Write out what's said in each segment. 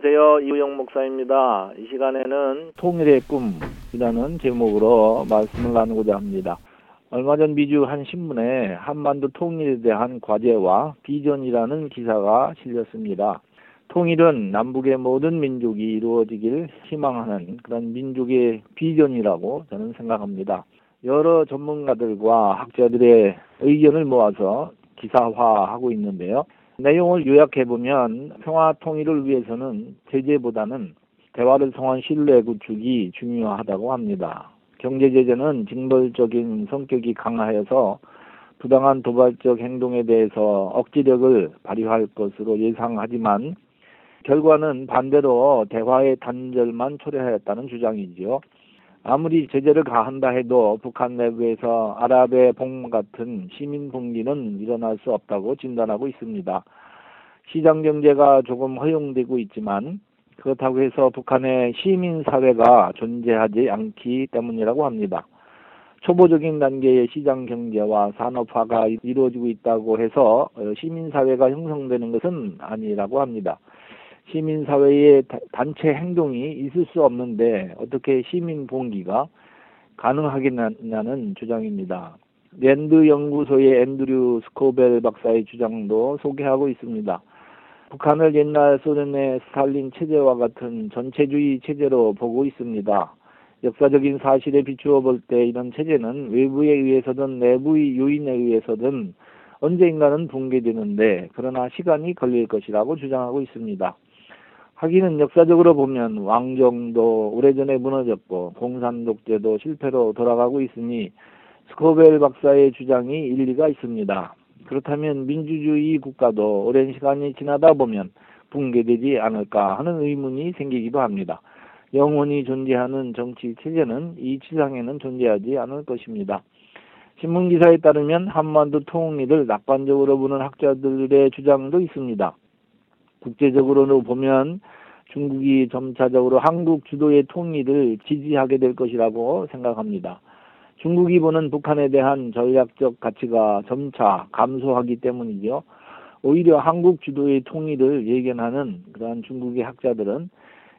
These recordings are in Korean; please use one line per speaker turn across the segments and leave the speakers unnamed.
안녕하세요. 이우영 목사입니다. 이 시간에는 통일의 꿈이라는 제목으로 말씀을 나누고자 합니다. 얼마 전 미주 한 신문에 한반도 통일에 대한 과제와 비전이라는 기사가 실렸습니다. 통일은 남북의 모든 민족이 이루어지길 희망하는 그런 민족의 비전이라고 저는 생각합니다. 여러 전문가들과 학자들의 의견을 모아서 기사화하고 있는데요. 내용을 요약해보면 평화 통일을 위해서는 제재보다는 대화를 통한 신뢰 구축이 중요하다고 합니다. 경제 제재는 징벌적인 성격이 강화해서 부당한 도발적 행동에 대해서 억지력을 발휘할 것으로 예상하지만 결과는 반대로 대화의 단절만 초래하였다는 주장이지요. 아무리 제재를 가한다 해도 북한 내부에서 아랍의 봄 같은 시민 분기는 일어날 수 없다고 진단하고 있습니다. 시장 경제가 조금 허용되고 있지만 그렇다고 해서 북한의 시민 사회가 존재하지 않기 때문이라고 합니다. 초보적인 단계의 시장 경제와 산업화가 이루어지고 있다고 해서 시민 사회가 형성되는 것은 아니라고 합니다. 시민사회의 단체 행동이 있을 수 없는데 어떻게 시민 봉기가 가능하겠냐는 주장입니다. 랜드 연구소의 앤드류 스코벨 박사의 주장도 소개하고 있습니다. 북한을 옛날 소련의 스탈린 체제와 같은 전체주의 체제로 보고 있습니다. 역사적인 사실에 비추어 볼 때 이런 체제는 외부에 의해서든 내부의 요인에 의해서든 언제인가는 붕괴되는데 그러나 시간이 걸릴 것이라고 주장하고 있습니다. 하기는 역사적으로 보면 왕정도 오래전에 무너졌고 공산 독재도 실패로 돌아가고 있으니 스코벨 박사의 주장이 일리가 있습니다. 그렇다면 민주주의 국가도 오랜 시간이 지나다 보면 붕괴되지 않을까 하는 의문이 생기기도 합니다. 영원히 존재하는 정치 체제는 이 지상에는 존재하지 않을 것입니다. 신문 기사에 따르면 한반도 통일을 낙관적으로 보는 학자들의 주장도 있습니다. 국제적으로 보면 중국이 점차적으로 한국 주도의 통일을 지지하게 될 것이라고 생각합니다. 중국이 보는 북한에 대한 전략적 가치가 점차 감소하기 때문이죠. 오히려 한국 주도의 통일을 예견하는 그러한 중국의 학자들은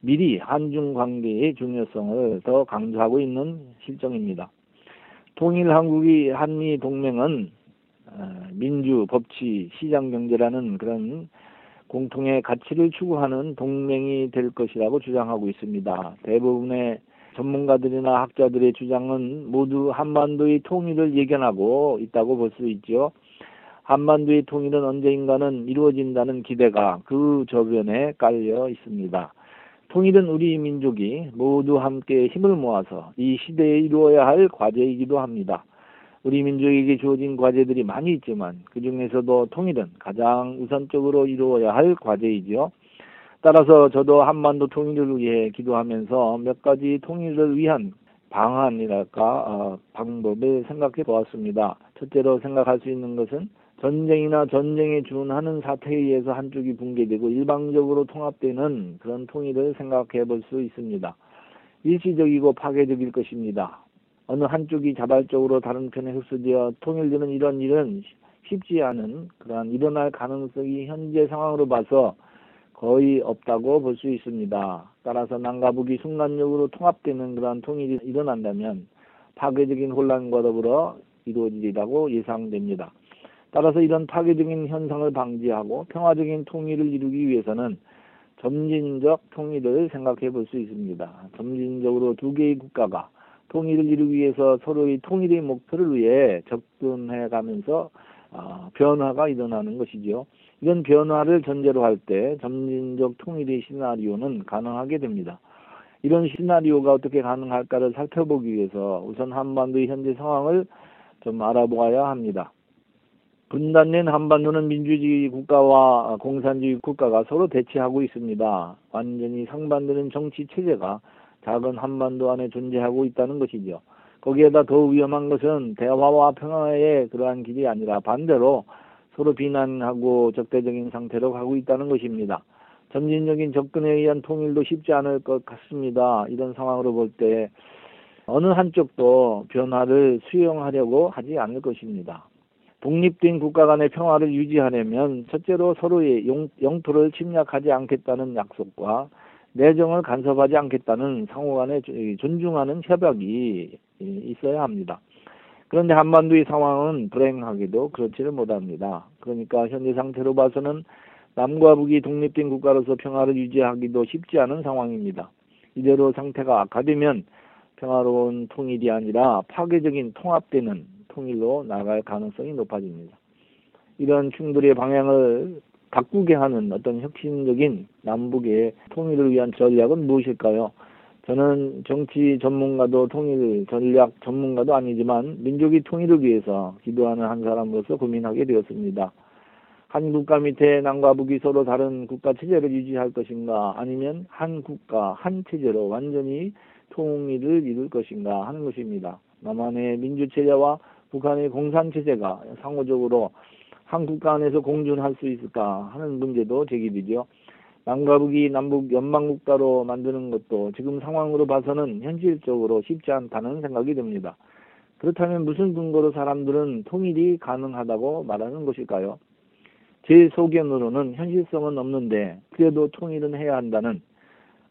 미리 한중 관계의 중요성을 더 강조하고 있는 실정입니다. 통일 한국이 한미 동맹은 어, 민주, 법치, 시장 경제라는 그런 공통의 가치를 추구하는 동맹이 될 것이라고 주장하고 있습니다. 대부분의 전문가들이나 학자들의 주장은 모두 한반도의 통일을 예견하고 있다고 볼 수 있죠. 한반도의 통일은 언제인가는 이루어진다는 기대가 그 저변에 깔려 있습니다. 통일은 우리 민족이 모두 함께 힘을 모아서 이 시대에 이루어야 할 과제이기도 합니다. 우리 민족에게 주어진 과제들이 많이 있지만 그 중에서도 통일은 가장 우선적으로 이루어야 할 과제이지요. 따라서 저도 한반도 통일을 위해 기도하면서 몇 가지 통일을 위한 방안이랄까 어, 방법을 생각해 보았습니다. 첫째로 생각할 수 있는 것은 전쟁이나 전쟁에 준하는 사태에 의해서 한쪽이 붕괴되고 일방적으로 통합되는 그런 통일을 생각해 볼 수 있습니다. 일시적이고 파괴적일 것입니다. 어느 한쪽이 자발적으로 다른 편에 흡수되어 통일되는 이런 일은 쉽지 않은 그러한 일어날 가능성이 현재 상황으로 봐서 거의 없다고 볼 수 있습니다. 따라서 남과 북이 순간적으로 통합되는 그러한 통일이 일어난다면 파괴적인 혼란과 더불어 이루어지리라고 예상됩니다. 따라서 이런 파괴적인 현상을 방지하고 평화적인 통일을 이루기 위해서는 점진적 통일을 생각해 볼 수 있습니다. 점진적으로 두 개의 국가가 통일을 이루기 위해서 서로의 통일의 목표를 위해 접근해 가면서 어, 변화가 일어나는 것이죠. 이런 변화를 전제로 할 때 점진적 통일의 시나리오는 가능하게 됩니다. 이런 시나리오가 어떻게 가능할까를 살펴보기 위해서 우선 한반도의 현재 상황을 좀 알아보아야 합니다. 분단된 한반도는 민주주의 국가와 공산주의 국가가 서로 대치하고 있습니다. 완전히 상반되는 정치 체제가 작은 한반도 안에 존재하고 있다는 것이죠. 거기에다 더 위험한 것은 대화와 평화의 그러한 길이 아니라 반대로 서로 비난하고 적대적인 상태로 가고 있다는 것입니다. 점진적인 접근에 의한 통일도 쉽지 않을 것 같습니다. 이런 상황으로 볼 때 어느 한쪽도 변화를 수용하려고 하지 않을 것입니다. 독립된 국가 간의 평화를 유지하려면 첫째로 서로의 용, 영토를 침략하지 않겠다는 약속과 내정을 간섭하지 않겠다는 상호 간의 존중하는 협약이 있어야 합니다. 그런데 한반도의 상황은 불행하게도 그렇지를 못합니다. 그러니까 현재 상태로 봐서는 남과 북이 독립된 국가로서 평화를 유지하기도 쉽지 않은 상황입니다. 이대로 상태가 악화되면 평화로운 통일이 아니라 파괴적인 통합되는 통일로 나갈 가능성이 높아집니다. 이런 충돌의 방향을 바꾸게 하는 어떤 혁신적인 남북의 통일을 위한 전략은 무엇일까요? 저는 정치 전문가도 통일 전략 전문가도 아니지만 민족의 통일을 위해서 기도하는 한 사람으로서 고민하게 되었습니다. 한 국가 밑에 남과 북이 서로 다른 국가 체제를 유지할 것인가 아니면 한 국가 한 체제로 완전히 통일을 이룰 것인가 하는 것입니다. 남한의 민주 체제와 북한의 공산 체제가 상호적으로 한 국가 안에서 공존할 수 있을까 하는 문제도 제기되죠. 남과 북이 남북 연방국가로 만드는 것도 지금 상황으로 봐서는 현실적으로 쉽지 않다는 생각이 듭니다. 그렇다면 무슨 근거로 사람들은 통일이 가능하다고 말하는 것일까요? 제 소견으로는 현실성은 없는데 그래도 통일은 해야 한다는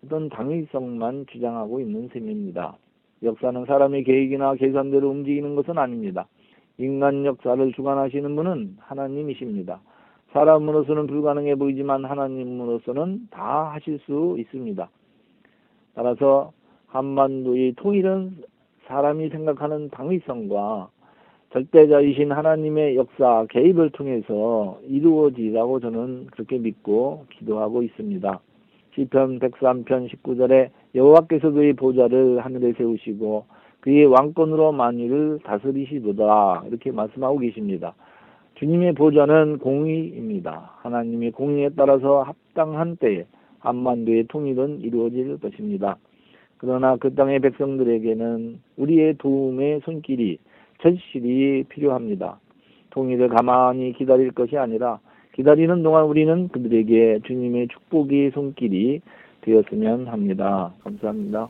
어떤 당위성만 주장하고 있는 셈입니다. 역사는 사람의 계획이나 계산대로 움직이는 것은 아닙니다. 인간 역사를 주관하시는 분은 하나님이십니다. 사람으로서는 불가능해 보이지만 하나님으로서는 다 하실 수 있습니다. 따라서 한반도의 통일은 사람이 생각하는 당위성과 절대자이신 하나님의 역사 개입을 통해서 이루어지라고 저는 그렇게 믿고 기도하고 있습니다. 시편 103편 19절에 여호와께서 그의 보좌를 하늘에 세우시고 그의 왕권으로 만유를 다스리시도다 이렇게 말씀하고 계십니다. 주님의 보좌는 공의입니다. 하나님의 공의에 따라서 합당한 때에 한반도의 통일은 이루어질 것입니다. 그러나 그 땅의 백성들에게는 우리의 도움의 손길이 절실히 필요합니다. 통일을 가만히 기다릴 것이 아니라 기다리는 동안 우리는 그들에게 주님의 축복의 손길이 되었으면 합니다. 감사합니다.